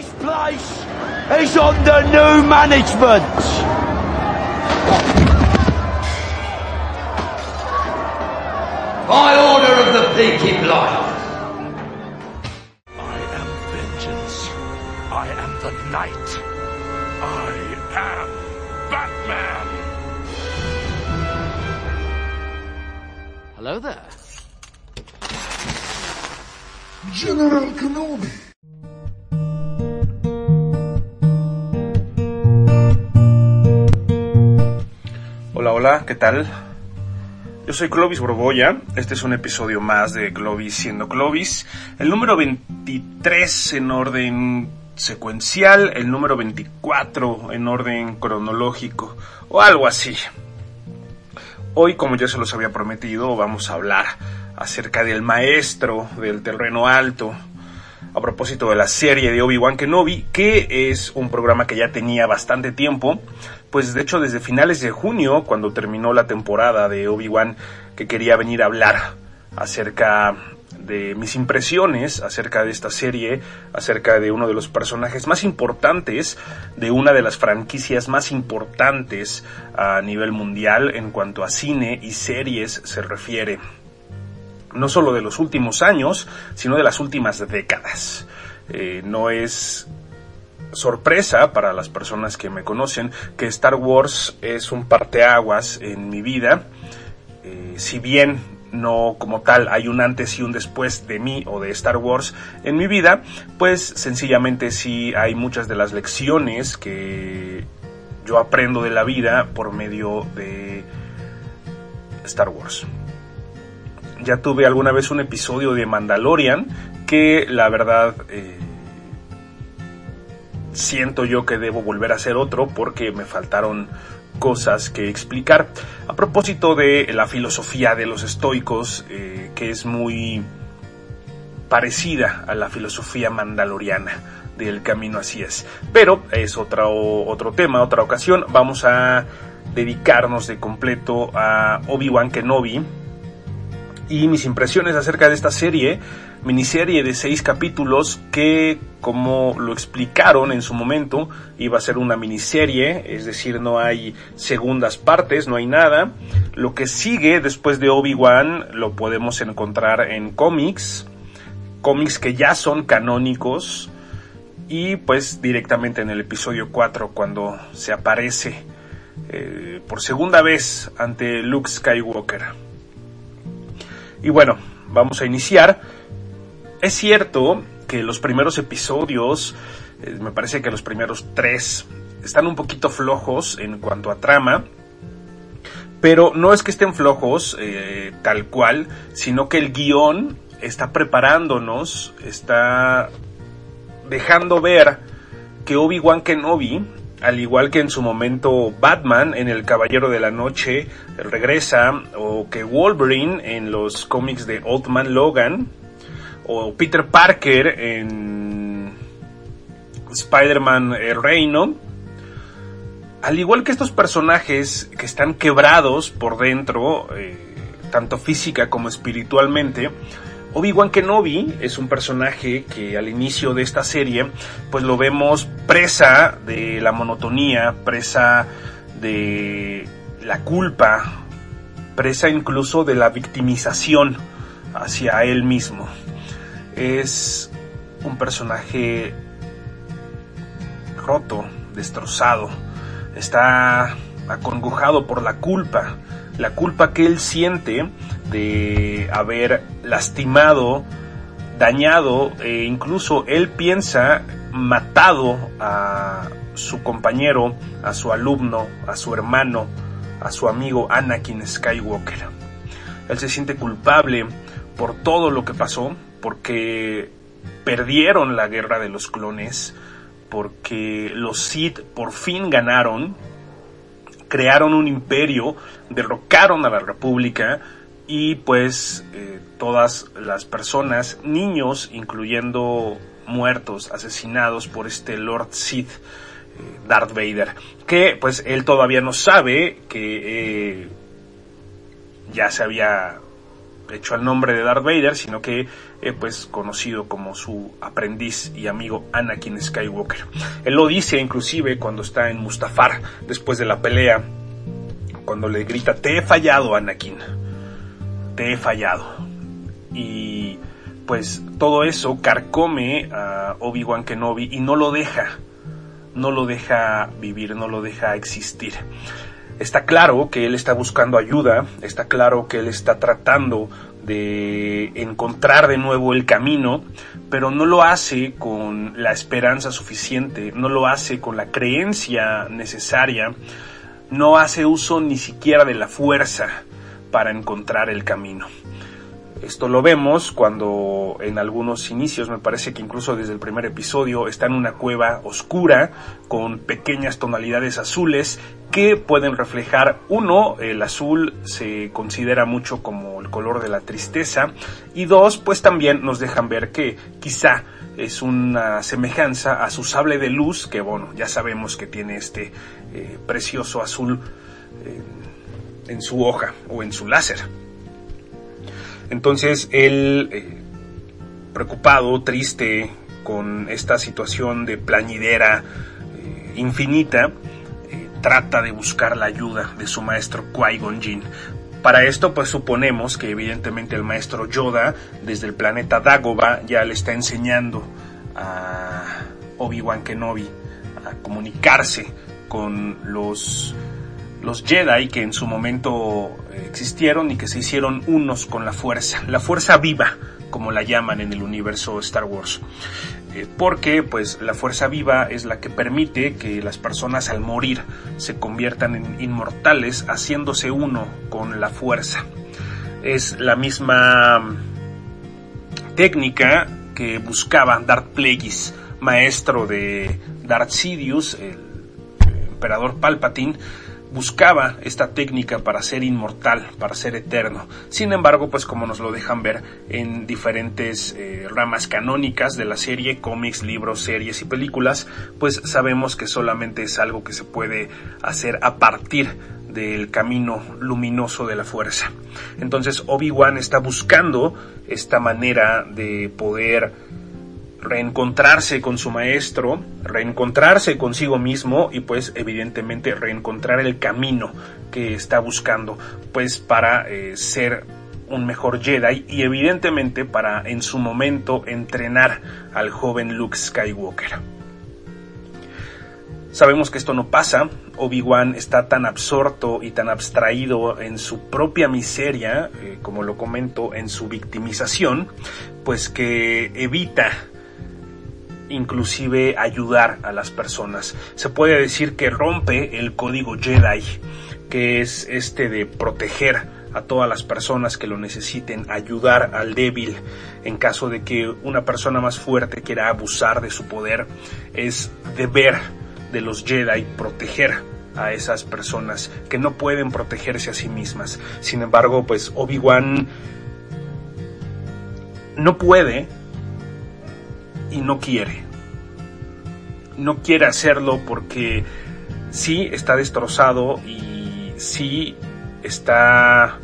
This place is under new management. By order of the Peaky Blinders. I am vengeance. I am the night. I am Batman. Hello there. General Kenobi. Hola, ¿qué tal? Yo soy Clovis Borboya, este es un episodio más de Clovis siendo Clovis, el número 23 en orden secuencial, el número 24 en orden cronológico o algo así. Hoy, como ya se los había prometido, vamos a hablar acerca del maestro del terreno alto, a propósito de la serie de Obi-Wan Kenobi, que es un programa que ya tenía bastante tiempo, pues de hecho desde finales de junio, cuando terminó la temporada de Obi-Wan, que quería venir a hablar acerca de mis impresiones acerca de esta serie, acerca de uno de los personajes más importantes de una de las franquicias más importantes a nivel mundial en cuanto a cine y series se refiere no solo de los últimos años, sino de las últimas décadas. Eh, no es sorpresa para las personas que me conocen que Star Wars es un parteaguas en mi vida. Eh, si bien no como tal hay un antes y un después de mí o de Star Wars en mi vida, pues sencillamente sí hay muchas de las lecciones que yo aprendo de la vida por medio de Star Wars ya tuve alguna vez un episodio de Mandalorian que la verdad eh, siento yo que debo volver a hacer otro porque me faltaron cosas que explicar. A propósito de la filosofía de los estoicos, eh, que es muy parecida a la filosofía mandaloriana del camino así es. Pero es otro, otro tema, otra ocasión. Vamos a dedicarnos de completo a Obi-Wan Kenobi, y mis impresiones acerca de esta serie, miniserie de seis capítulos que, como lo explicaron en su momento, iba a ser una miniserie, es decir, no hay segundas partes, no hay nada. Lo que sigue después de Obi-Wan lo podemos encontrar en cómics, cómics que ya son canónicos y pues directamente en el episodio 4 cuando se aparece eh, por segunda vez ante Luke Skywalker. Y bueno, vamos a iniciar. Es cierto que los primeros episodios, eh, me parece que los primeros tres, están un poquito flojos en cuanto a trama. Pero no es que estén flojos eh, tal cual, sino que el guion está preparándonos, está dejando ver que Obi-Wan Kenobi al igual que en su momento Batman en El Caballero de la Noche regresa, o que Wolverine en los cómics de Old Man Logan, o Peter Parker en Spider-Man El Reino, al igual que estos personajes que están quebrados por dentro, eh, tanto física como espiritualmente, Obi-Wan Kenobi es un personaje que al inicio de esta serie pues lo vemos presa de la monotonía, presa de la culpa, presa incluso de la victimización hacia él mismo. Es un personaje roto, destrozado, está acongojado por la culpa, la culpa que él siente de haber lastimado, dañado e incluso él piensa matado a su compañero, a su alumno, a su hermano, a su amigo Anakin Skywalker. Él se siente culpable por todo lo que pasó, porque perdieron la guerra de los clones, porque los Sith por fin ganaron, crearon un imperio, derrocaron a la República y pues eh, todas las personas, niños, incluyendo muertos, asesinados por este Lord Sith, eh, Darth Vader, que pues él todavía no sabe que eh, ya se había hecho al nombre de Darth Vader, sino que eh, pues conocido como su aprendiz y amigo Anakin Skywalker. Él lo dice inclusive cuando está en Mustafar, después de la pelea, cuando le grita, te he fallado Anakin, te he fallado. Y pues todo eso carcome a Obi-Wan Kenobi y no lo deja, no lo deja vivir, no lo deja existir. Está claro que él está buscando ayuda, está claro que él está tratando de encontrar de nuevo el camino, pero no lo hace con la esperanza suficiente, no lo hace con la creencia necesaria, no hace uso ni siquiera de la fuerza para encontrar el camino. Esto lo vemos cuando en algunos inicios, me parece que incluso desde el primer episodio, está en una cueva oscura con pequeñas tonalidades azules que pueden reflejar, uno, el azul se considera mucho como el color de la tristeza y dos, pues también nos dejan ver que quizá es una semejanza a su sable de luz que bueno, ya sabemos que tiene este eh, precioso azul eh, en su hoja o en su láser. Entonces él, eh, preocupado, triste, con esta situación de plañidera eh, infinita, eh, trata de buscar la ayuda de su maestro Qui-Gon Jinn. Para esto, pues suponemos que evidentemente el maestro Yoda, desde el planeta Dagobah, ya le está enseñando a Obi-Wan Kenobi a comunicarse con los los Jedi que en su momento eh, existieron y que se hicieron unos con la fuerza, la fuerza viva, como la llaman en el universo Star Wars. Eh, porque pues la fuerza viva es la que permite que las personas al morir se conviertan en inmortales haciéndose uno con la fuerza. Es la misma técnica que buscaba Darth Plagueis, maestro de Darth Sidious, el emperador Palpatine, buscaba esta técnica para ser inmortal, para ser eterno. Sin embargo, pues como nos lo dejan ver en diferentes eh, ramas canónicas de la serie, cómics, libros, series y películas, pues sabemos que solamente es algo que se puede hacer a partir del camino luminoso de la fuerza. Entonces Obi-Wan está buscando esta manera de poder reencontrarse con su maestro, reencontrarse consigo mismo y pues evidentemente reencontrar el camino que está buscando pues para eh, ser un mejor Jedi y evidentemente para en su momento entrenar al joven Luke Skywalker. Sabemos que esto no pasa, Obi-Wan está tan absorto y tan abstraído en su propia miseria, eh, como lo comento, en su victimización, pues que evita inclusive ayudar a las personas. Se puede decir que rompe el código Jedi, que es este de proteger a todas las personas que lo necesiten, ayudar al débil en caso de que una persona más fuerte quiera abusar de su poder. Es deber de los Jedi proteger a esas personas que no pueden protegerse a sí mismas. Sin embargo, pues Obi-Wan no puede y no quiere. No quiere hacerlo porque sí está destrozado y sí está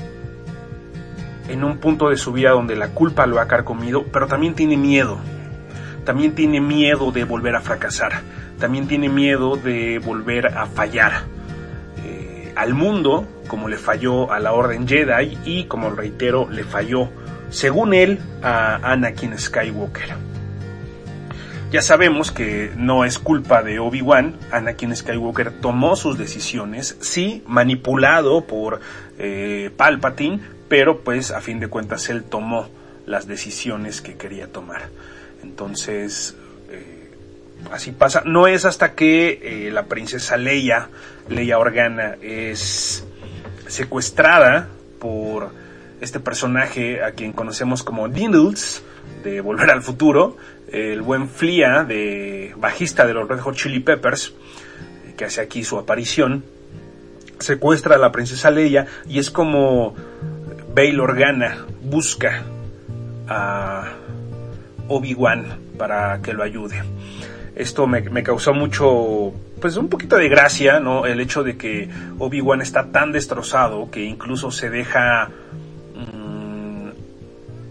en un punto de su vida donde la culpa lo ha carcomido, pero también tiene miedo. También tiene miedo de volver a fracasar. También tiene miedo de volver a fallar. Eh, al mundo, como le falló a la Orden Jedi y, como reitero, le falló, según él, a Anakin Skywalker. Ya sabemos que no es culpa de Obi-Wan, Anakin Skywalker tomó sus decisiones, sí, manipulado por eh, Palpatine, pero pues a fin de cuentas él tomó las decisiones que quería tomar. Entonces, eh, así pasa. No es hasta que eh, la princesa Leia, Leia Organa, es secuestrada por este personaje a quien conocemos como Dindles de Volver al Futuro, el buen Flia, de bajista de los Red Hot Chili Peppers, que hace aquí su aparición, secuestra a la princesa Leia y es como Bail Organa busca a Obi-Wan para que lo ayude. Esto me, me, causó mucho, pues un poquito de gracia, ¿no? El hecho de que Obi-Wan está tan destrozado que incluso se deja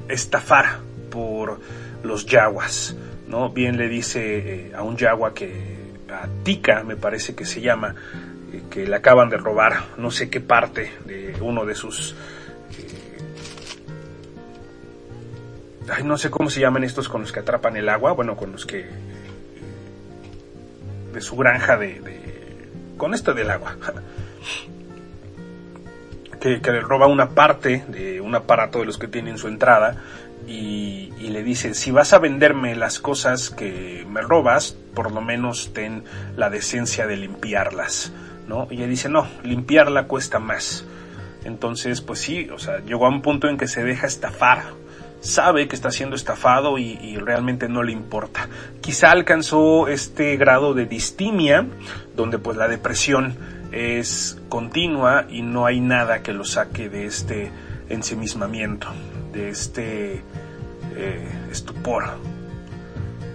estafar por los yaguas, ¿no? Bien le dice a un yagua que a Tika, me parece que se llama, que le acaban de robar no sé qué parte de uno de sus ay, no sé cómo se llaman estos con los que atrapan el agua, bueno, con los que de su granja de, con esto del agua. Que, le roba una parte de un aparato de los que tiene en su entrada y, y, le dice, si vas a venderme las cosas que me robas, por lo menos ten la decencia de limpiarlas, ¿no? Y ella dice, no, limpiarla cuesta más. Entonces, pues sí, o sea, llegó a un punto en que se deja estafar sabe que está siendo estafado y, realmente no le importa. Quizá alcanzó este grado de distimia, donde pues la depresión es continua y no hay nada que lo saque de este ensimismamiento, de este eh, estupor.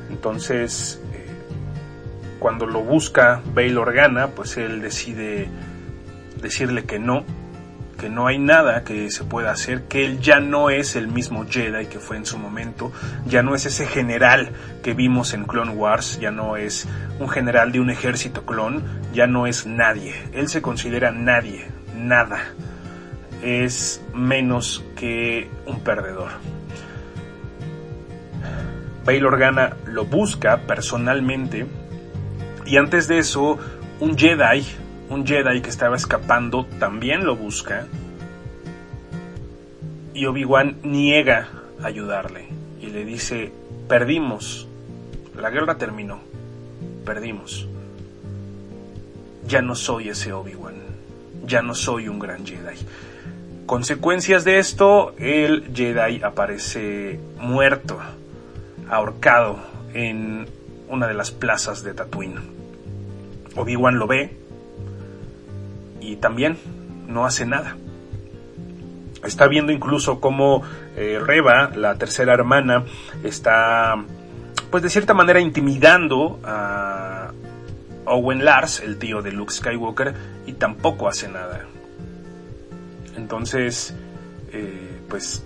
Entonces, eh, cuando lo busca Bail Organa, pues él decide decirle que no, que no hay nada que se pueda hacer, que él ya no es el mismo Jedi que fue en su momento, ya no es ese general que vimos en Clone Wars, ya no es un general de un ejército clon, ya no es nadie, él se considera nadie, nada, es menos que un perdedor. Bail Organa lo busca personalmente. Y antes de eso un Jedi un Jedi que estaba escapando también lo busca. Y Obi-Wan niega ayudarle y le dice, perdimos, la guerra terminó, perdimos. Ya no soy ese Obi-Wan, ya no soy un gran Jedi. Consecuencias de esto, el Jedi aparece muerto, ahorcado en una de las plazas de Tatooine. Obi-Wan lo ve, y también no hace nada. Está viendo incluso cómo eh, Reba, la tercera hermana, está, pues de cierta manera, intimidando a Owen Lars, el tío de Luke Skywalker, y tampoco hace nada. Entonces, eh, pues,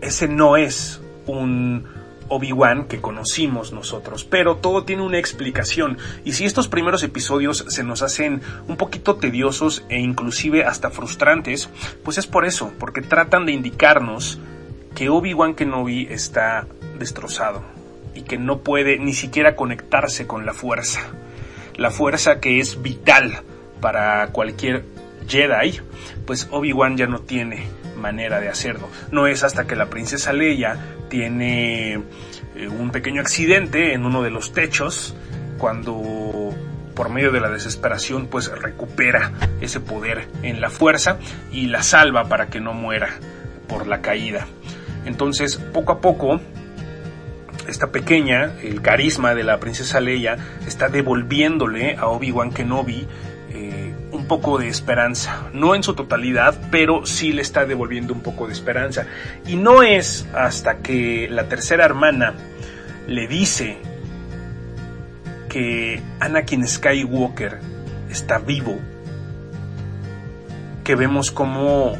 ese no es un Obi-Wan que conocimos nosotros, pero todo tiene una explicación y si estos primeros episodios se nos hacen un poquito tediosos e inclusive hasta frustrantes, pues es por eso, porque tratan de indicarnos que Obi-Wan Kenobi está destrozado y que no puede ni siquiera conectarse con la fuerza, la fuerza que es vital para cualquier Jedi, pues Obi-Wan ya no tiene manera de hacerlo. No es hasta que la princesa Leia tiene eh, un pequeño accidente en uno de los techos cuando por medio de la desesperación pues recupera ese poder en la fuerza y la salva para que no muera por la caída. Entonces poco a poco esta pequeña, el carisma de la princesa Leia está devolviéndole a Obi-Wan Kenobi poco de esperanza. No en su totalidad, pero sí le está devolviendo un poco de esperanza. Y no es hasta que la tercera hermana le dice que Anakin Skywalker está vivo, que vemos cómo,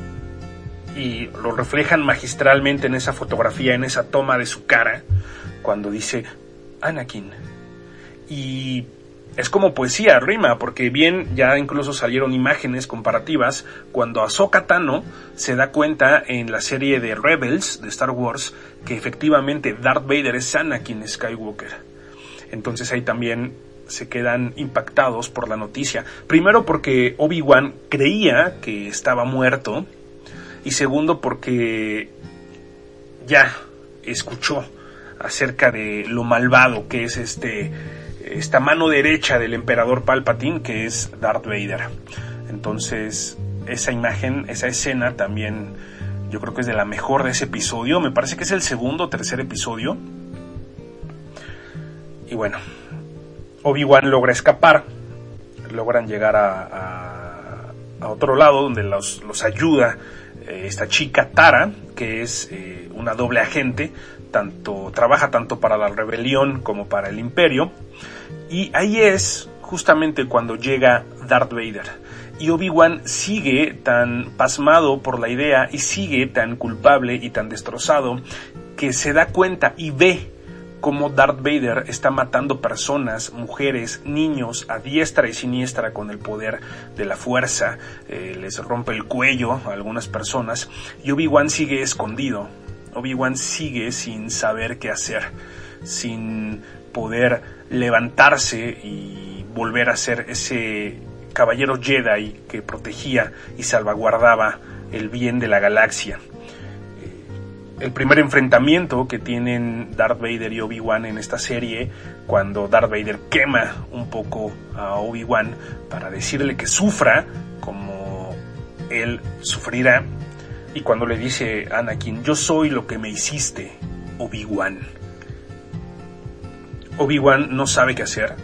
y lo reflejan magistralmente en esa fotografía, en esa toma de su cara, cuando dice Anakin. Y es como poesía, rima, porque bien ya incluso salieron imágenes comparativas cuando Ahsoka Tano se da cuenta en la serie de Rebels de Star Wars que efectivamente Darth Vader es Anakin Skywalker. Entonces ahí también se quedan impactados por la noticia. Primero porque Obi-Wan creía que estaba muerto y segundo porque ya escuchó acerca de lo malvado que es este esta mano derecha del emperador Palpatine, que es Darth Vader. Entonces, esa imagen, esa escena también yo creo que es de la mejor de ese episodio. Me parece que es el segundo o tercer episodio. Y bueno, Obi-Wan logra escapar. Logran llegar a, a, otro lado donde los, ayuda eh, esta chica Tara, que es eh, una doble agente. Tanto, trabaja tanto para la rebelión como para el imperio y ahí es justamente cuando llega Darth Vader. y Obi-Wan sigue tan pasmado por la idea y sigue tan culpable y tan destrozado que se da cuenta y ve cómo Darth Vader está matando personas, mujeres, niños a diestra y siniestra con el poder de la fuerza, eh, les rompe el cuello a algunas personas y Obi-Wan sigue escondido, Obi-Wan sigue sin saber qué hacer, sin poder levantarse y volver a ser ese caballero Jedi que protegía y salvaguardaba el bien de la galaxia el primer enfrentamiento que tienen Darth Vader y Obi-Wan en esta serie, cuando Darth Vader quema un poco a Obi-Wan para decirle que sufra como él sufrirá, y cuando le dice a Anakin, yo soy lo que me hiciste, Obi-Wan. Obi-Wan no sabe qué hacer,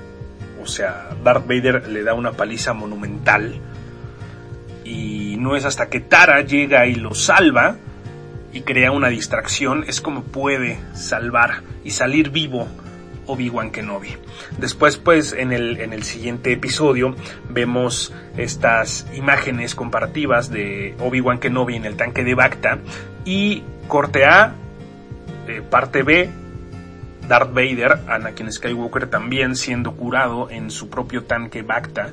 o sea, Darth Vader le da una paliza monumental, y no es hasta que Tara llega y lo salva, y crea una distracción, es como puede salvar y salir vivo Obi-Wan Kenobi. Después, pues, en el, en el siguiente episodio vemos estas imágenes comparativas de Obi-Wan Kenobi en el tanque de Bacta y corte A, eh, parte B, Darth Vader, Anakin Skywalker también siendo curado en su propio tanque Bacta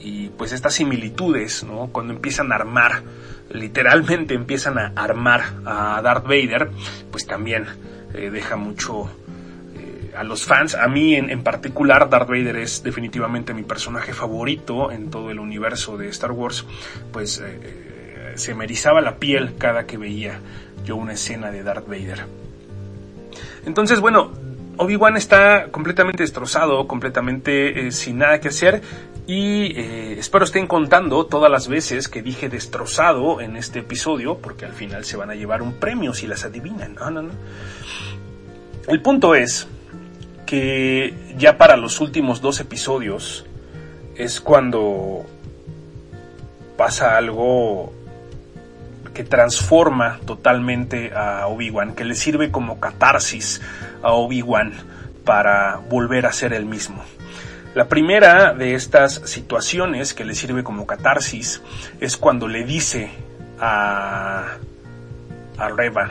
y pues estas similitudes, ¿no? Cuando empiezan a armar, literalmente empiezan a armar a Darth Vader, pues también eh, deja mucho eh, a los fans. A mí en, particular Darth Vader es definitivamente mi personaje favorito en todo el universo de Star Wars, pues eh, se me erizaba la piel cada que veía yo una escena de Darth Vader. Entonces, bueno, Obi-Wan está completamente destrozado, completamente sin nada que hacer y eh, espero estén contando todas las veces que dije destrozado en este episodio, porque al final se van a llevar un premio si las adivinan. No, no, no. El punto es que ya para los últimos dos episodios es cuando pasa algo que transforma totalmente a Obi-Wan, que le sirve como catarsis a Obi-Wan para volver a ser el mismo. La primera de estas situaciones que le sirve como catarsis es cuando le dice a, a Reba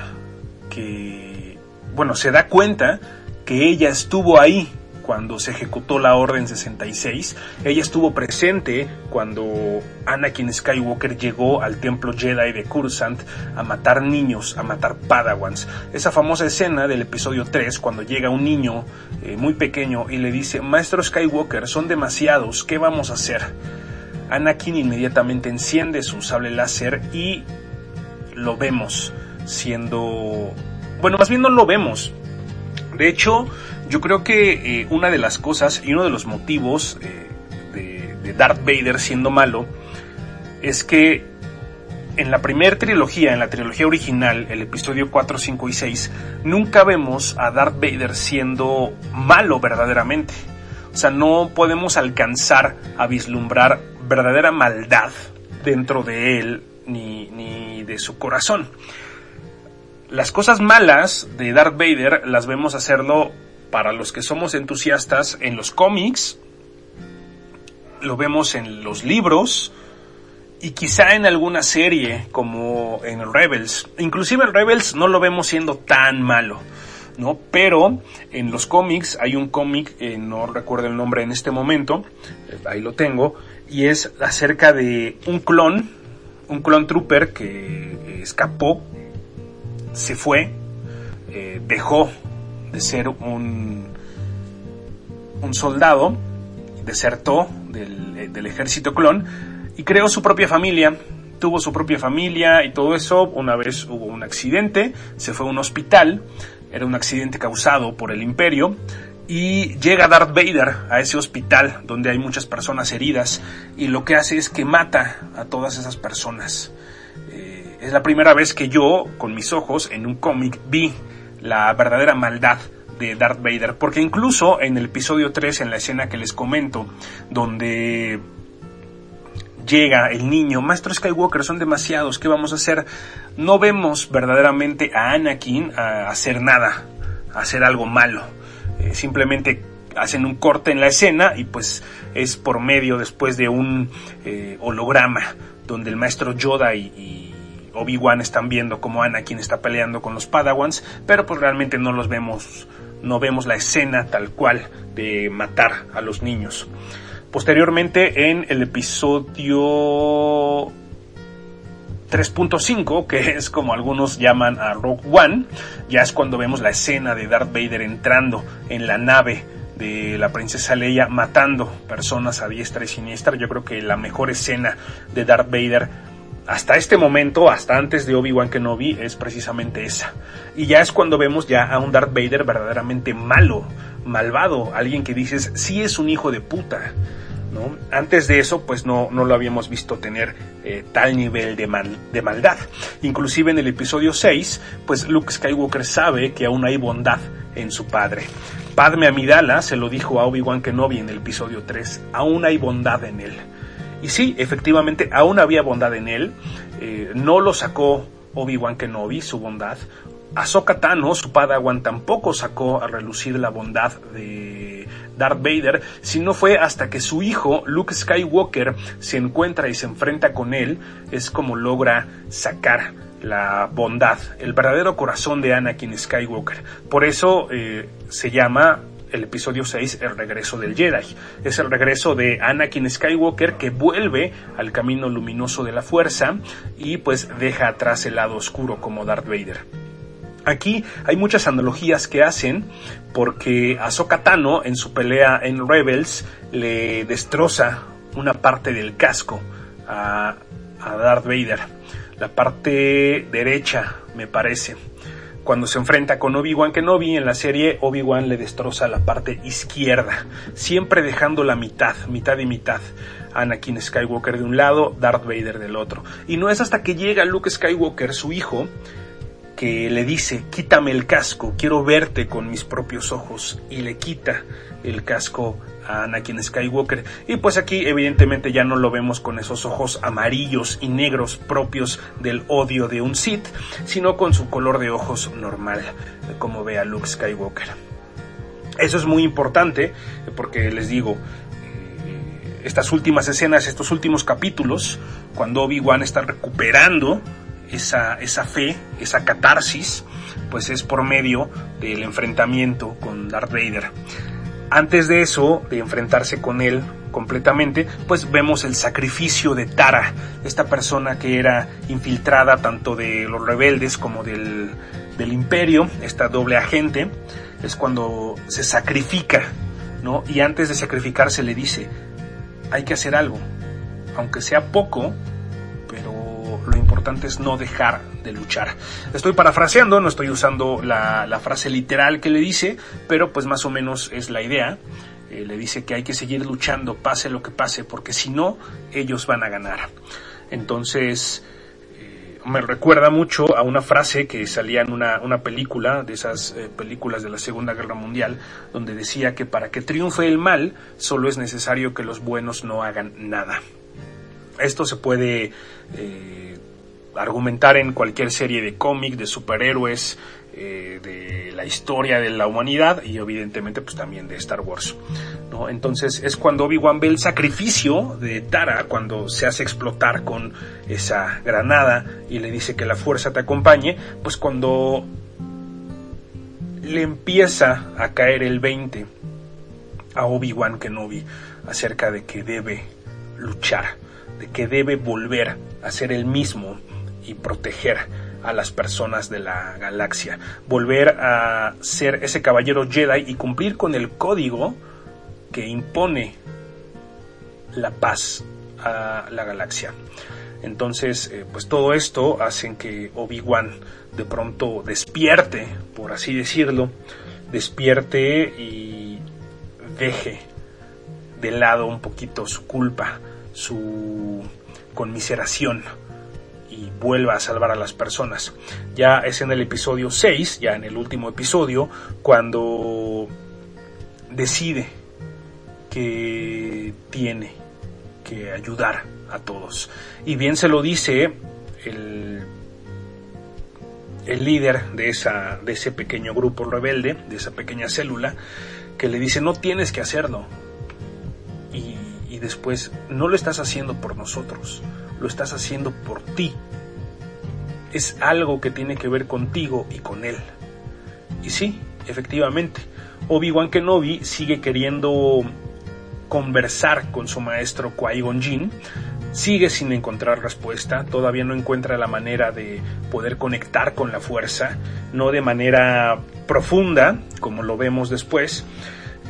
que, bueno, se da cuenta que ella estuvo ahí cuando se ejecutó la Orden 66. Ella estuvo presente cuando Anakin Skywalker llegó al templo Jedi de Coruscant a matar niños, a matar Padawans. Esa famosa escena del episodio 3, cuando llega un niño eh, muy pequeño y le dice, Maestro Skywalker, son demasiados, ¿qué vamos a hacer? Anakin inmediatamente enciende su sable láser y lo vemos siendo... Bueno, más bien no lo vemos. De hecho, yo creo que eh, una de las cosas y uno de los motivos eh, de, Darth Vader siendo malo es que en la primera trilogía, en la trilogía original, el episodio 4, 5 y 6, nunca vemos a Darth Vader siendo malo verdaderamente. O sea, no podemos alcanzar a vislumbrar verdadera maldad dentro de él ni, ni de su corazón. Las cosas malas de Darth Vader las vemos hacerlo para los que somos entusiastas en los cómics, lo vemos en los libros y quizá en alguna serie como en Rebels. Inclusive en Rebels no lo vemos siendo tan malo. ¿no? Pero en los cómics hay un cómic, eh, no recuerdo el nombre en este momento, eh, ahí lo tengo, y es acerca de un clon, un clon trooper que escapó, se fue, eh, dejó de ser un, un soldado, desertó del, del ejército clon y creó su propia familia, tuvo su propia familia y todo eso. Una vez hubo un accidente, se fue a un hospital, era un accidente causado por el imperio. Y llega Darth Vader a ese hospital donde hay muchas personas heridas y lo que hace es que mata a todas esas personas. Eh, es la primera vez que yo, con mis ojos, en un cómic, vi la verdadera maldad de Darth Vader, porque incluso en el episodio 3, en la escena que les comento, donde llega el niño, Maestro Skywalker, son demasiados, ¿qué vamos a hacer? No vemos verdaderamente a Anakin a hacer nada, a hacer algo malo. Eh, simplemente hacen un corte en la escena y pues es por medio después de un eh, holograma donde el maestro Yoda y, y Obi-Wan están viendo como Anakin está peleando con los Padawans, pero pues realmente no los vemos, no vemos la escena tal cual de matar a los niños. Posteriormente en el episodio 3.5, que es como algunos llaman a Rogue One, ya es cuando vemos la escena de Darth Vader entrando en la nave de la princesa Leia matando personas a diestra y siniestra. Yo creo que la mejor escena de Darth Vader hasta este momento, hasta antes de Obi-Wan Kenobi, es precisamente esa. Y ya es cuando vemos ya a un Darth Vader verdaderamente malo, malvado, alguien que dices, sí es un hijo de puta. ¿no? Antes de eso, pues no, no lo habíamos visto tener eh, tal nivel de, mal, de maldad. Inclusive en el episodio 6, pues Luke Skywalker sabe que aún hay bondad en su padre. Padme Amidala se lo dijo a Obi-Wan Kenobi en el episodio 3, aún hay bondad en él. Y sí, efectivamente, aún había bondad en él. Eh, no lo sacó Obi-Wan Kenobi, su bondad. Ahsoka Tano, su padawan, tampoco sacó a relucir la bondad de Darth Vader, sino fue hasta que su hijo, Luke Skywalker, se encuentra y se enfrenta con él, es como logra sacar la bondad, el verdadero corazón de Anakin Skywalker. Por eso eh, se llama el episodio 6, El regreso del Jedi. Es el regreso de Anakin Skywalker que vuelve al camino luminoso de la fuerza y pues deja atrás el lado oscuro como Darth Vader. Aquí hay muchas analogías que hacen porque Ahsoka Tano en su pelea en Rebels le destroza una parte del casco a, a Darth Vader. La parte derecha, me parece cuando se enfrenta con Obi-Wan Kenobi en la serie, Obi-Wan le destroza la parte izquierda, siempre dejando la mitad, mitad y mitad. Anakin Skywalker de un lado, Darth Vader del otro. Y no es hasta que llega Luke Skywalker, su hijo, que le dice, quítame el casco, quiero verte con mis propios ojos, y le quita el casco a Anakin Skywalker. Y pues aquí evidentemente ya no lo vemos con esos ojos amarillos y negros propios del odio de un Sith, sino con su color de ojos normal, como ve a Luke Skywalker. Eso es muy importante porque les digo, eh, estas últimas escenas, estos últimos capítulos, cuando Obi-Wan está recuperando esa, esa fe, esa catarsis, pues es por medio del enfrentamiento con Darth Vader. Antes de eso, de enfrentarse con él completamente, pues vemos el sacrificio de Tara, esta persona que era infiltrada tanto de los rebeldes como del, del imperio, esta doble agente, es cuando se sacrifica, ¿no? Y antes de sacrificarse le dice, hay que hacer algo, aunque sea poco, lo importante es no dejar de luchar. Estoy parafraseando, no estoy usando la, frase literal que le dice, pero pues más o menos es la idea. Eh, le dice que hay que seguir luchando, pase lo que pase, porque si no, ellos van a ganar. Entonces, eh, me recuerda mucho a una frase que salía en una, película, de esas eh, películas de la Segunda Guerra Mundial, donde decía que para que triunfe el mal, solo es necesario que los buenos no hagan nada. Esto se puede argumentar en cualquier serie de cómic, de superhéroes, eh, de la historia de la humanidad y evidentemente pues también de Star Wars. ¿no? Entonces es cuando Obi-Wan ve el sacrificio de Tara, cuando se hace explotar con esa granada y le dice que la fuerza te acompañe, pues cuando le empieza a caer el 20 a Obi-Wan Kenobi acerca de que debe luchar, que debe volver a ser el mismo y proteger a las personas de la galaxia. Volver a ser ese caballero Jedi y cumplir con el código que impone la paz a la galaxia. Entonces, eh, pues todo esto hace que Obi-Wan de pronto despierte, por así decirlo, despierte y deje de lado un poquito su culpa, su conmiseración y vuelva a salvar a las personas. Ya es en el episodio 6, ya en el último episodio, cuando decide que tiene que ayudar a todos. Y bien se lo dice el, el líder de, esa, de ese pequeño grupo rebelde, de esa pequeña célula, que le dice, no tienes que hacerlo. Y, después, no lo estás haciendo por nosotros, lo estás haciendo por ti. Es algo que tiene que ver contigo y con él. Y sí, efectivamente, Obi-Wan Kenobi sigue queriendo conversar con su maestro Qui-Gon Jinn, sigue sin encontrar respuesta, todavía no encuentra la manera de poder conectar con la fuerza, no de manera profunda, como lo vemos después,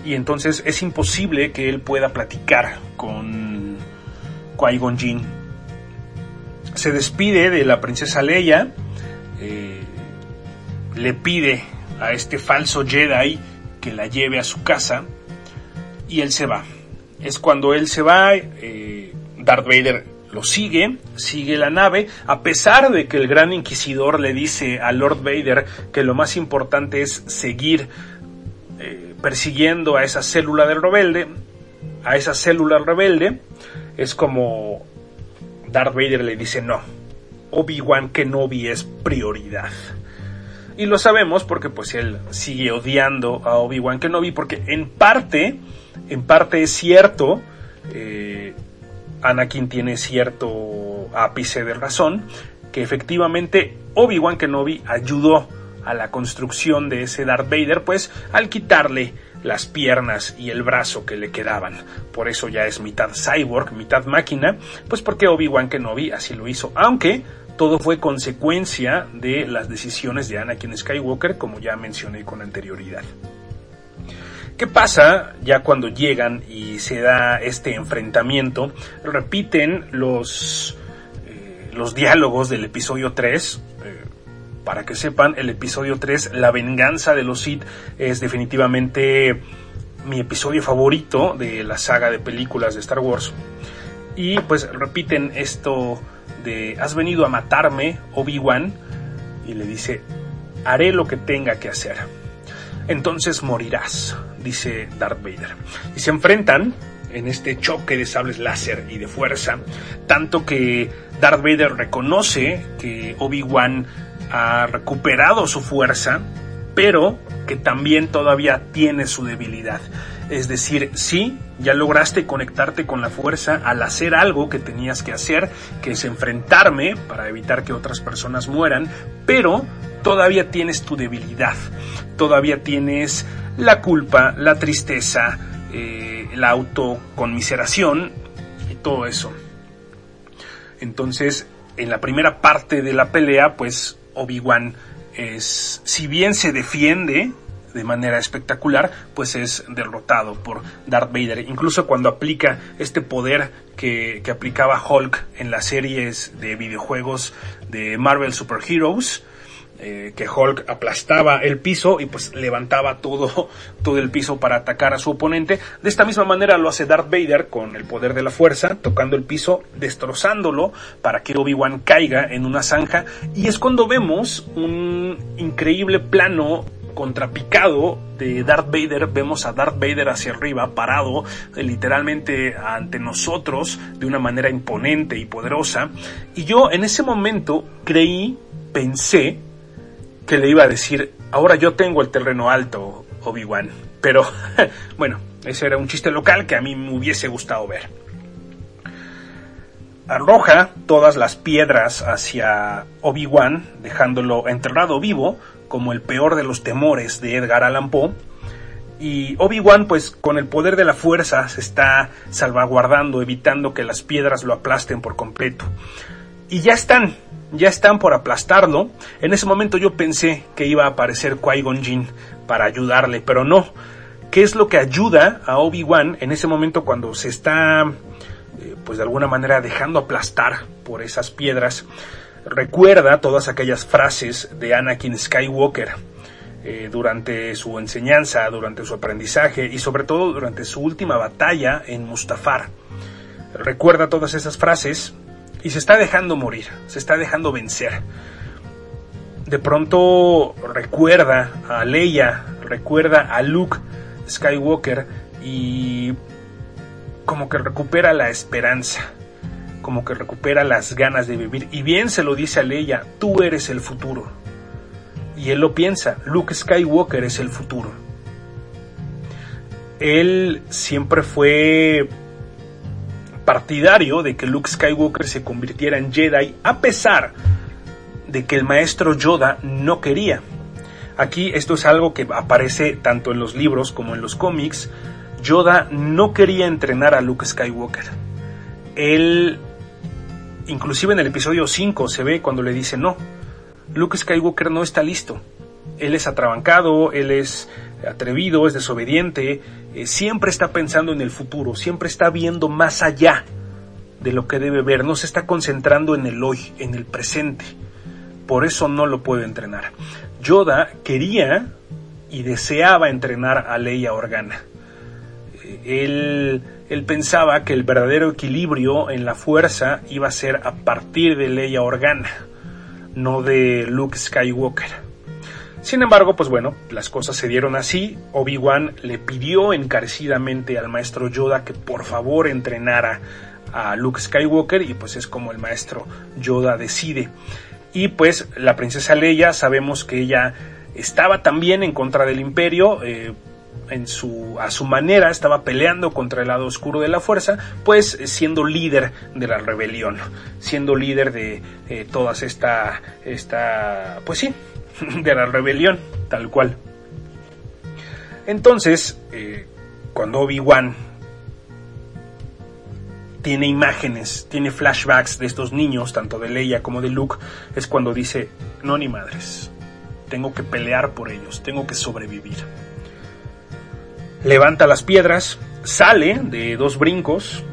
y entonces es imposible que él pueda platicar con Qui-Gon Jinn. Se despide de la princesa Leia, eh, le pide a este falso Jedi que la lleve a su casa y él se va. Es cuando él se va, eh, Darth Vader lo sigue, sigue la nave, a pesar de que el gran inquisidor le dice a Lord Vader que lo más importante es seguir persiguiendo a esa célula del rebelde, a esa célula rebelde, es como Darth Vader le dice no, Obi-Wan Kenobi es prioridad. Y lo sabemos porque pues él sigue odiando a Obi-Wan Kenobi porque en parte, en parte es cierto, eh, Anakin tiene cierto ápice de razón, que efectivamente Obi-Wan Kenobi ayudó a la construcción de ese Darth Vader, pues al quitarle las piernas y el brazo que le quedaban. Por eso ya es mitad cyborg, mitad máquina, pues porque Obi-Wan Kenobi así lo hizo, aunque todo fue consecuencia de las decisiones de Anakin Skywalker, como ya mencioné con anterioridad. ¿Qué pasa ya cuando llegan y se da este enfrentamiento? Repiten los, eh, los diálogos del episodio 3. Eh, para que sepan, el episodio 3, La venganza de los Sith, es definitivamente mi episodio favorito de la saga de películas de Star Wars. Y pues repiten esto de has venido a matarme, Obi-Wan, y le dice, haré lo que tenga que hacer. Entonces morirás, dice Darth Vader. Y se enfrentan en este choque de sables láser y de fuerza, tanto que Darth Vader reconoce que Obi-Wan ha recuperado su fuerza, pero que también todavía tiene su debilidad. Es decir, sí, ya lograste conectarte con la fuerza al hacer algo que tenías que hacer, que es enfrentarme para evitar que otras personas mueran, pero todavía tienes tu debilidad, todavía tienes la culpa, la tristeza, eh, la autoconmiseración y todo eso. Entonces, en la primera parte de la pelea, pues Obi-Wan es, si bien se defiende, de manera espectacular, pues es derrotado por Darth Vader. Incluso cuando aplica este poder que, que aplicaba Hulk en las series de videojuegos de Marvel Super Heroes, eh, que Hulk aplastaba el piso y pues levantaba todo, todo el piso para atacar a su oponente. De esta misma manera lo hace Darth Vader con el poder de la fuerza, tocando el piso, destrozándolo para que Obi-Wan caiga en una zanja. Y es cuando vemos un increíble plano contrapicado de Darth Vader, vemos a Darth Vader hacia arriba, parado eh, literalmente ante nosotros de una manera imponente y poderosa. Y yo en ese momento creí, pensé, que le iba a decir, ahora yo tengo el terreno alto, Obi-Wan. Pero bueno, ese era un chiste local que a mí me hubiese gustado ver. Arroja todas las piedras hacia Obi-Wan, dejándolo enterrado vivo, como el peor de los temores de Edgar Allan Poe. Y Obi-Wan, pues con el poder de la fuerza, se está salvaguardando, evitando que las piedras lo aplasten por completo. Y ya están, ya están por aplastarlo. En ese momento yo pensé que iba a aparecer Qui-Gon Jinn para ayudarle, pero no. ¿Qué es lo que ayuda a Obi-Wan en ese momento cuando se está, eh, pues de alguna manera, dejando aplastar por esas piedras? recuerda todas aquellas frases de Anakin Skywalker eh, durante su enseñanza, durante su aprendizaje y sobre todo durante su última batalla en Mustafar. Recuerda todas esas frases y se está dejando morir, se está dejando vencer. De pronto recuerda a Leia, recuerda a Luke Skywalker y como que recupera la esperanza como que recupera las ganas de vivir. Y bien se lo dice a Leia, tú eres el futuro. Y él lo piensa, Luke Skywalker es el futuro. él siempre fue partidario de que Luke Skywalker se convirtiera en Jedi a pesar de que el maestro Yoda no quería. Aquí esto es algo que aparece tanto en los libros como en los cómics. Yoda no quería entrenar a Luke Skywalker. Él, inclusive en el episodio 5 se ve cuando le dice no, Luke Skywalker no está listo. Él es atrabancado, él es atrevido, es desobediente, eh, siempre está pensando en el futuro, siempre está viendo más allá de lo que debe ver, no se está concentrando en el hoy, en el presente. Por eso no lo puede entrenar. Yoda quería y deseaba entrenar a Leia Organa. Eh, él, él pensaba que el verdadero equilibrio en la fuerza iba a ser a partir de Leia Organa, no de Luke Skywalker. Sin embargo, pues bueno, las cosas se dieron así. Obi-Wan le pidió encarecidamente al maestro Yoda que por favor entrenara a Luke Skywalker y pues es como el maestro Yoda decide. Y pues la princesa Leia sabemos que ella estaba también en contra del imperio, eh, en su, a su manera estaba peleando contra el lado oscuro de la fuerza, pues siendo líder de la rebelión, siendo líder de eh, todas esta, esta, pues sí, de la rebelión, tal cual. Entonces, eh, cuando Obi-Wan tiene imágenes, tiene flashbacks de estos niños, tanto de Leia como de Luke, es cuando dice, no ni madres, tengo que pelear por ellos, tengo que sobrevivir. Levanta las piedras, sale de dos brincos,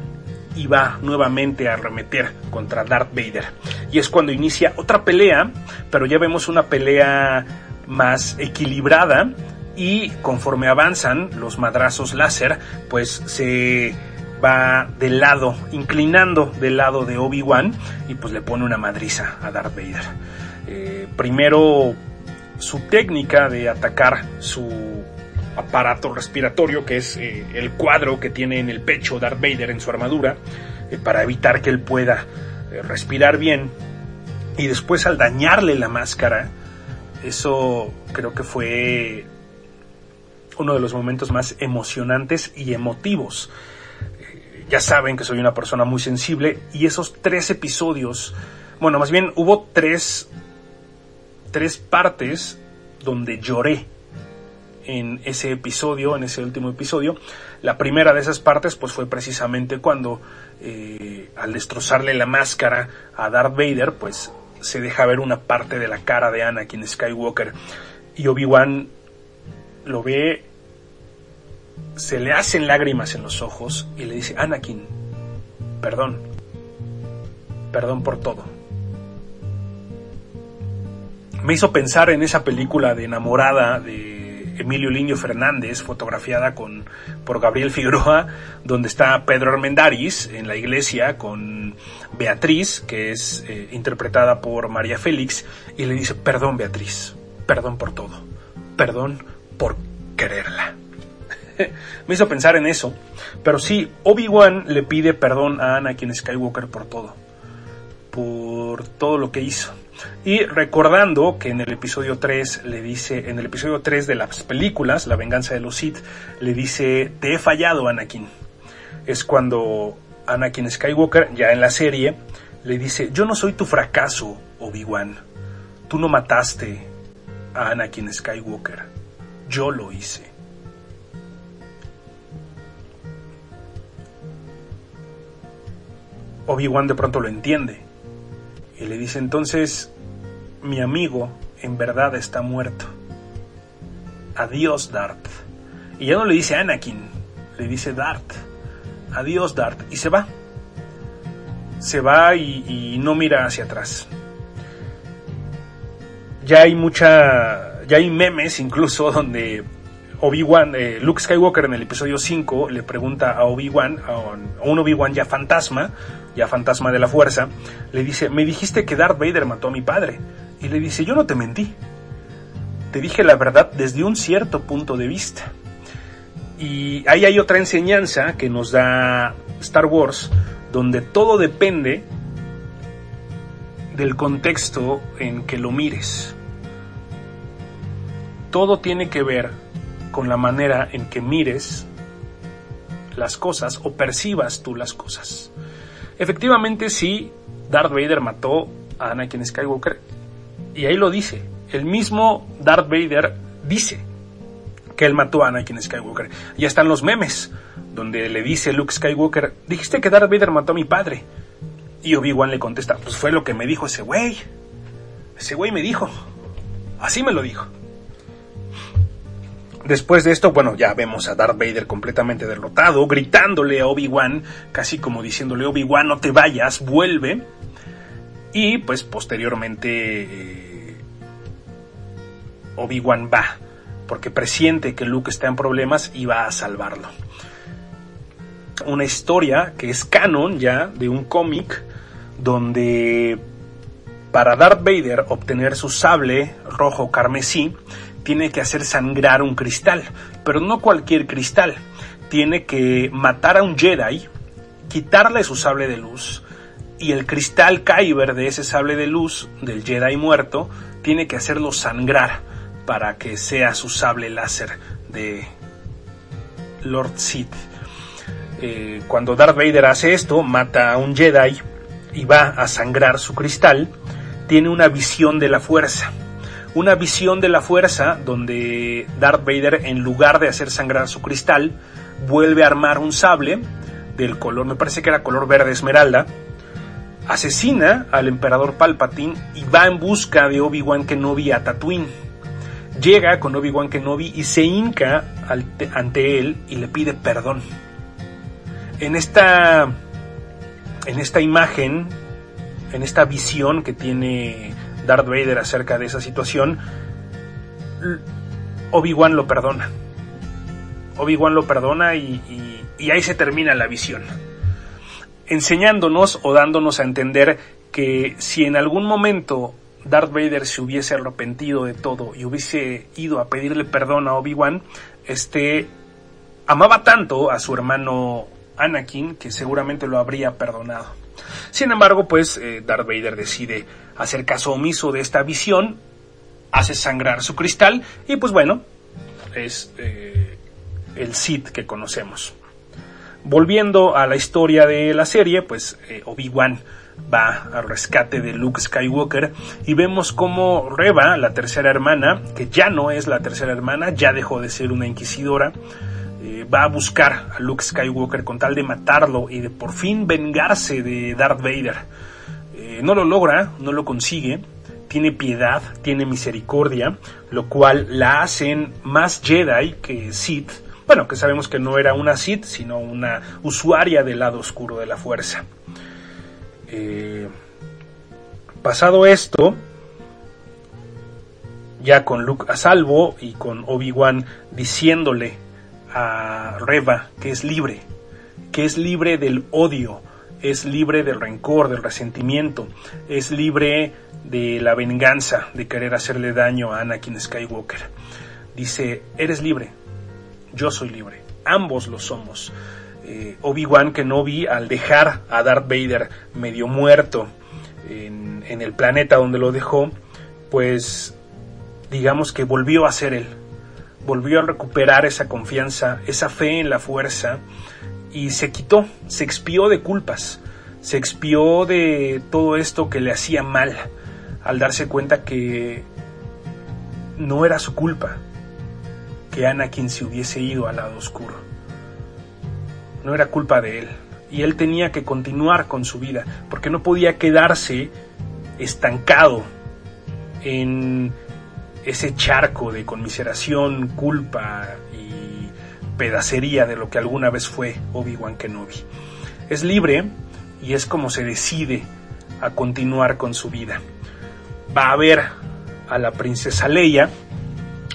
y va nuevamente a arremeter contra Darth Vader. Y es cuando inicia otra pelea, pero ya vemos una pelea más equilibrada y conforme avanzan los madrazos láser, pues se va del lado, inclinando del lado de Obi-Wan y pues le pone una madriza a Darth Vader. Eh, primero su técnica de atacar su aparato respiratorio, que es eh, el cuadro que tiene en el pecho Darth Vader en su armadura, eh, para evitar que él pueda eh, respirar bien. Y después al dañarle la máscara, eso creo que fue uno de los momentos más emocionantes y emotivos. ya saben que soy una persona muy sensible y esos tres episodios, bueno, más bien hubo tres, tres partes donde lloré en ese episodio, en ese último episodio. La primera de esas partes pues fue precisamente cuando eh, al destrozarle la máscara a Darth Vader pues se deja ver una parte de la cara de Anakin Skywalker y Obi-Wan lo ve, se le hacen lágrimas en los ojos y le dice, Anakin, perdón, perdón por todo. Me hizo pensar en esa película de enamorada de Emilio Liño Fernández, fotografiada con, por Gabriel Figueroa, donde está Pedro Armendáriz en la iglesia con Beatriz, que es eh, interpretada por María Félix, y le dice, perdón Beatriz, perdón por todo, perdón por quererla. Me hizo pensar en eso, pero sí, Obi-Wan le pide perdón a Anakin Skywalker por todo, por todo lo que hizo y recordando que en el episodio 3 le dice, en el episodio 3 de las películas, La venganza de los Sith, le dice, te he fallado Anakin. Es cuando Anakin Skywalker, ya en la serie, le dice, yo no soy tu fracaso, Obi-Wan. Tú no mataste a Anakin Skywalker. Yo lo hice. Obi-Wan de pronto lo entiende y le dice entonces, mi amigo en verdad está muerto. Adiós, Dart. Y ya no le dice Anakin, le dice Dart. Adiós, Dart. Y se va. Se va y, no mira hacia atrás. Ya hay mucha. Ya hay memes incluso donde Obi-Wan, eh, Luke Skywalker en el episodio 5 le pregunta a Obi-Wan, a un Obi-Wan ya fantasma, ya fantasma de la fuerza, le dice, me dijiste que Darth Vader mató a mi padre. Y le dice, yo no te mentí. Te dije la verdad desde un cierto punto de vista. Y ahí hay otra enseñanza que nos da Star Wars, donde todo depende del contexto en que lo mires. Todo tiene que ver con la manera en que mires las cosas o percibas tú las cosas. Efectivamente, sí, Darth Vader mató a Anakin Skywalker y ahí lo dice. El mismo Darth Vader dice que él mató a Anakin Skywalker. Ya están los memes donde le dice Luke Skywalker, dijiste que Darth Vader mató a mi padre. Y Obi-Wan le contesta, pues fue lo que me dijo ese güey. Ese güey me dijo. Así me lo dijo. Después de esto, bueno, ya vemos a Darth Vader completamente derrotado, gritándole a Obi-Wan, casi como diciéndole, Obi-Wan, no te vayas, vuelve. Y pues posteriormente eh, Obi-Wan va, porque presiente que Luke está en problemas y va a salvarlo. Una historia que es canon ya de un cómic donde para Darth Vader obtener su sable rojo carmesí, tiene que hacer sangrar un cristal, pero no cualquier cristal. Tiene que matar a un Jedi, quitarle su sable de luz, y el cristal Kyber de ese sable de luz del Jedi muerto tiene que hacerlo sangrar para que sea su sable láser de Lord Sith. Eh, cuando Darth Vader hace esto, mata a un Jedi y va a sangrar su cristal, tiene una visión de la fuerza. Una visión de la fuerza donde Darth Vader, en lugar de hacer sangrar su cristal, vuelve a armar un sable del color, me parece que era color verde esmeralda, asesina al emperador Palpatine y va en busca de Obi-Wan Kenobi a Tatooine. Llega con Obi-Wan Kenobi y se hinca ante él y le pide perdón. En esta, en esta imagen en esta visión que tiene Darth Vader acerca de esa situación, Obi-Wan lo perdona. Obi-Wan lo perdona y, ahí se termina la visión. Enseñándonos o dándonos a entender que si en algún momento Darth Vader se hubiese arrepentido de todo y hubiese ido a pedirle perdón a Obi-Wan, este amaba tanto a su hermano Anakin que seguramente lo habría perdonado. Sin embargo, pues eh, Darth Vader decide hacer caso omiso de esta visión, hace sangrar su cristal y pues bueno, es eh, el Sith que conocemos. Volviendo a la historia de la serie, pues eh, Obi-Wan va al rescate de Luke Skywalker y vemos como Reva, la tercera hermana, que ya no es la tercera hermana, ya dejó de ser una inquisidora, va a buscar a Luke Skywalker con tal de matarlo y de por fin vengarse de Darth Vader. Eh, no lo logra, no lo consigue, tiene piedad, tiene misericordia, lo cual la hacen más Jedi que Sith. Bueno, que sabemos que no era una Sith, sino una usuaria del lado oscuro de la fuerza. Eh, pasado esto, ya con Luke a salvo y con Obi-Wan diciéndole a Reva, que es libre, que es libre del odio, es libre del rencor, del resentimiento, es libre de la venganza, de querer hacerle daño a Anakin Skywalker. Dice, eres libre, yo soy libre, ambos lo somos. Eh, Obi-Wan Kenobi, al dejar a Darth Vader medio muerto en, en el planeta donde lo dejó, pues digamos que volvió a ser él, volvió a recuperar esa confianza, esa fe en la fuerza y se quitó, se expió de culpas, se expió de todo esto que le hacía mal al darse cuenta que no era su culpa que Anakin se hubiese ido al lado oscuro. No era culpa de él y él tenía que continuar con su vida porque no podía quedarse estancado en ese charco de conmiseración, culpa y pedacería de lo que alguna vez fue Obi-Wan Kenobi. Es libre y es como se decide a continuar con su vida. Va a ver a la princesa Leia,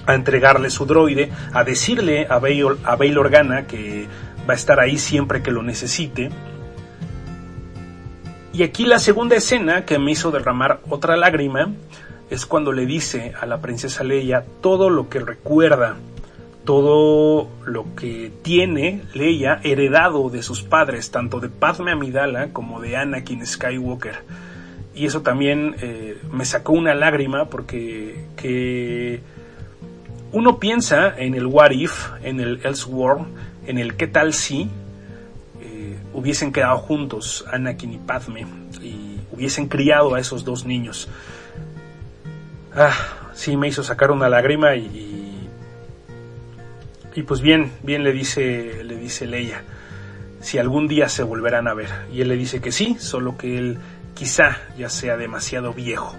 a entregarle su droide, a decirle a Bail, a Bail Organa que va a estar ahí siempre que lo necesite. Y aquí la segunda escena que me hizo derramar otra lágrima es cuando le dice a la princesa Leia todo lo que recuerda, todo lo que tiene Leia heredado de sus padres, tanto de Padme Amidala como de Anakin Skywalker. Y eso también eh, me sacó una lágrima porque que uno piensa en el what if, en el Elseworld, en el qué tal si, hubiesen quedado juntos, Anakin y Padme, y hubiesen criado a esos dos niños. Ah, sí, me hizo sacar una lágrima y, y, pues bien, bien le dice, le dice Leia si algún día se volverán a ver. Y él le dice que sí, solo que él quizá ya sea demasiado viejo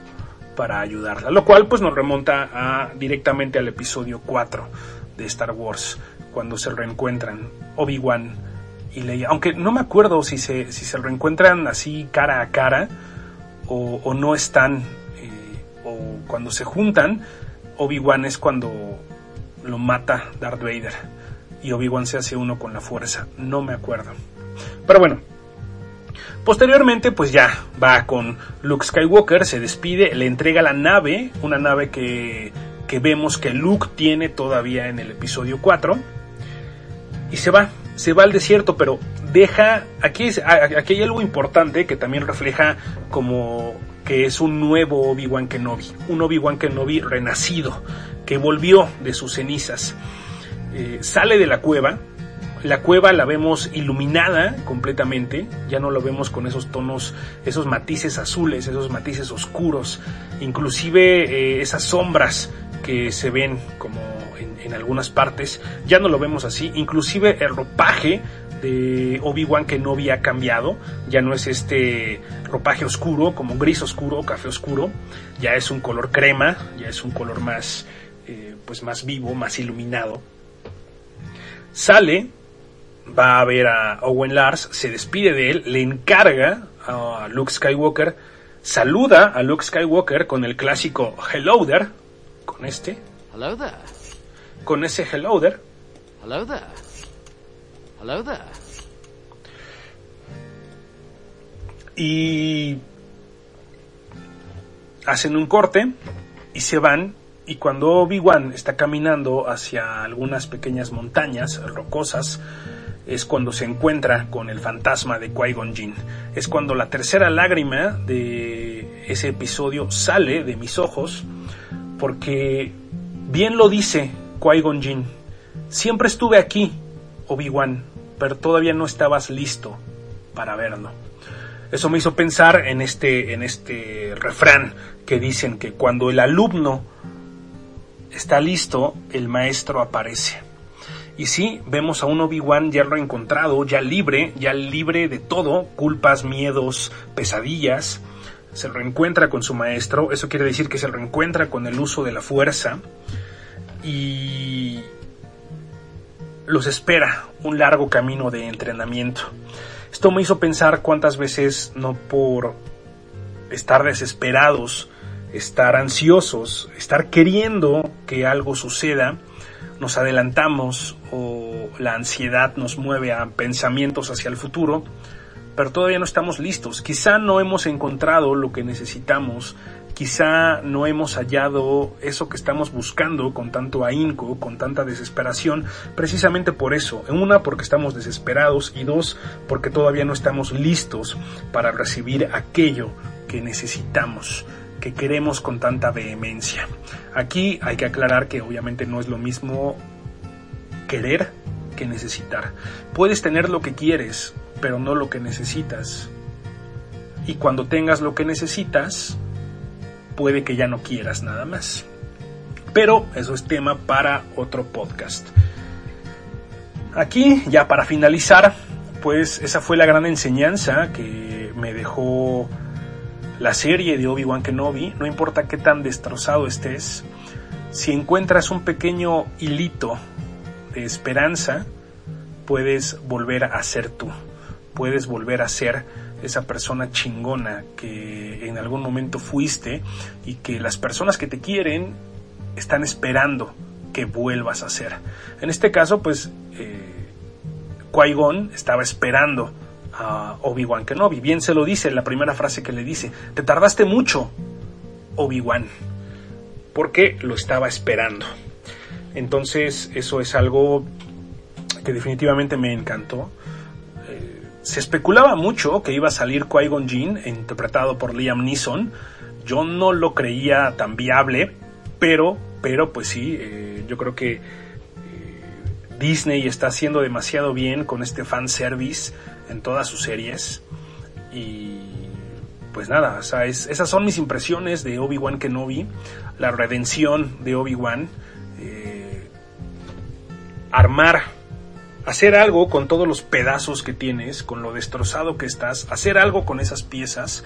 para ayudarla. Lo cual pues nos remonta a, directamente al episodio 4 de Star Wars, cuando se reencuentran Obi-Wan y Leia. Aunque no me acuerdo si se, si se reencuentran así cara a cara o, no están, o cuando se juntan, Obi-Wan es cuando lo mata Darth Vader y Obi-Wan se hace uno con la fuerza. No me acuerdo. Pero bueno, Posteriormente, pues ya va con Luke Skywalker, se despide, le entrega la nave, una nave que, que vemos que Luke tiene todavía en el episodio 4, y se va, se va al desierto, pero deja, aquí, aquí hay algo importante que también refleja como que es un nuevo Obi-Wan Kenobi, un Obi-Wan Kenobi renacido, que volvió de sus cenizas. Eh, sale de la cueva, la cueva la vemos iluminada completamente, ya no lo vemos con esos tonos, esos matices azules, esos matices oscuros, inclusive eh, esas sombras que se ven como en, algunas partes, ya no lo vemos así, inclusive el ropaje de Obi-Wan que no había cambiado, ya no es este ropaje oscuro, como gris oscuro, café oscuro, ya es un color crema, ya es un color más, eh, pues más vivo, más iluminado. Sale, va a ver a Owen Lars, se despide de él, le encarga a Luke Skywalker, saluda a Luke Skywalker con el clásico Hello there, con este. Hello there. Con ese Hello there. Hello there. Hello there. Y hacen un corte y se van y cuando Obi-Wan está caminando hacia algunas pequeñas montañas rocosas, es cuando se encuentra con el fantasma de Qui-Gon Jinn. Es cuando la tercera lágrima de ese episodio sale de mis ojos, porque bien lo dice Qui-Gon Jinn. Siempre estuve aquí, Obi-Wan, pero todavía no estabas listo para verlo. Eso me hizo pensar en este, en este refrán que dicen que cuando el alumno está listo, el maestro aparece. Y sí, vemos a un Obi-Wan ya reencontrado, ya libre, ya libre de todo, culpas, miedos, pesadillas. Se reencuentra con su maestro, eso quiere decir que se reencuentra con el uso de la fuerza y los espera un largo camino de entrenamiento. Esto me hizo pensar cuántas veces no por estar desesperados, estar ansiosos, estar queriendo que algo suceda, nos adelantamos o la ansiedad nos mueve a pensamientos hacia el futuro, pero todavía no estamos listos. Quizá no hemos encontrado lo que necesitamos, quizá no hemos hallado eso que estamos buscando con tanto ahínco, con tanta desesperación, precisamente por eso. Una, porque estamos desesperados y dos, porque todavía no estamos listos para recibir aquello que necesitamos que queremos con tanta vehemencia. Aquí hay que aclarar que obviamente no es lo mismo querer que necesitar. Puedes tener lo que quieres, pero no lo que necesitas. Y cuando tengas lo que necesitas, puede que ya no quieras nada más. Pero eso es tema para otro podcast. Aquí, ya para finalizar, pues esa fue la gran enseñanza que me dejó la serie de Obi-Wan Kenobi, no importa qué tan destrozado estés, si encuentras un pequeño hilito de esperanza, puedes volver a ser tú, puedes volver a ser esa persona chingona que en algún momento fuiste y que las personas que te quieren están esperando que vuelvas a ser. En este caso, pues, eh, Qui-Gon estaba esperando a Obi-Wan Kenobi. Bien se lo dice la primera frase que le dice, te tardaste mucho, Obi-Wan, porque lo estaba esperando. Entonces eso es algo que definitivamente me encantó. Eh, se especulaba mucho que iba a salir Qui-Gon Jinn, interpretado por Liam Neeson. Yo no lo creía tan viable, pero, pero pues sí, eh, yo creo que Disney está haciendo demasiado bien con este fanservice en todas sus series. Y pues nada, esas son mis impresiones de Obi-Wan Kenobi, la redención de Obi-Wan. eh, armar, hacer algo con todos los pedazos que tienes, con lo destrozado que estás, hacer algo con esas piezas,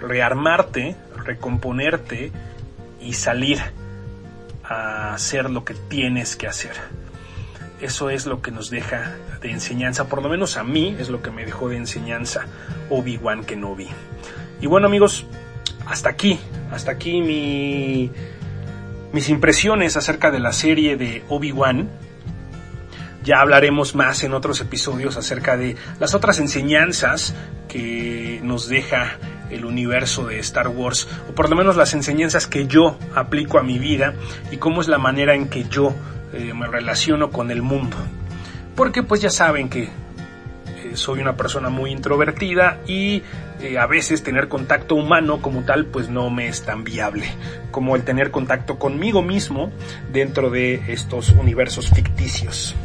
rearmarte, recomponerte y salir a hacer lo que tienes que hacer. Eso es lo que nos deja de enseñanza, por lo menos a mí es lo que me dejó de enseñanza Obi-Wan Kenobi. Y bueno amigos, hasta aquí, hasta aquí mi, mis impresiones acerca de la serie de Obi-Wan. Ya hablaremos más en otros episodios acerca de las otras enseñanzas que nos deja el universo de Star Wars, o por lo menos las enseñanzas que yo aplico a mi vida y cómo es la manera en que yo eh, me relaciono con el mundo. Porque pues ya saben que eh, soy una persona muy introvertida y eh, a veces tener contacto humano como tal pues no me es tan viable como el tener contacto conmigo mismo dentro de estos universos ficticios.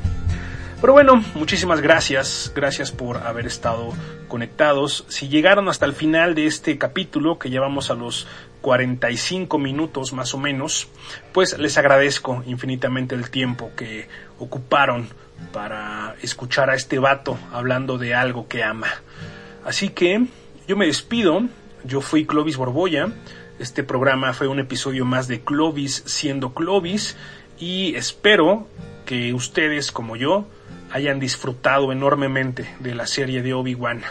Pero bueno, muchísimas gracias, gracias por haber estado conectados. Si llegaron hasta el final de este capítulo, que llevamos a los 45 minutos más o menos, pues les agradezco infinitamente el tiempo que ocuparon para escuchar a este vato hablando de algo que ama. Así que yo me despido, yo fui Clovis Borboya, este programa fue un episodio más de Clovis siendo Clovis y espero que ustedes como yo hayan disfrutado enormemente de la serie de Obi-Wan.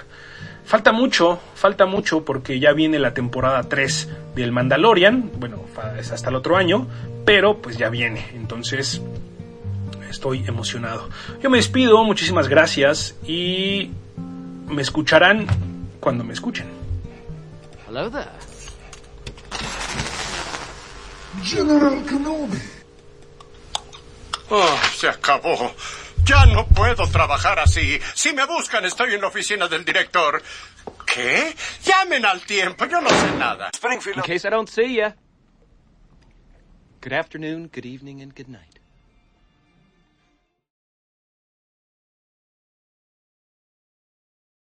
Falta mucho, falta mucho porque ya viene la temporada 3 del Mandalorian, bueno, es hasta el otro año, pero pues ya viene, entonces estoy emocionado. Yo me despido, muchísimas gracias y me escucharán cuando me escuchen. Hello there. General Kenobi. Oh, se acabó. Ya no puedo trabajar así. Si me buscan, estoy en la oficina del director. ¿Qué? Llamen al tiempo, yo no sé nada. In case I don't see ya. Good afternoon, good evening, and good night.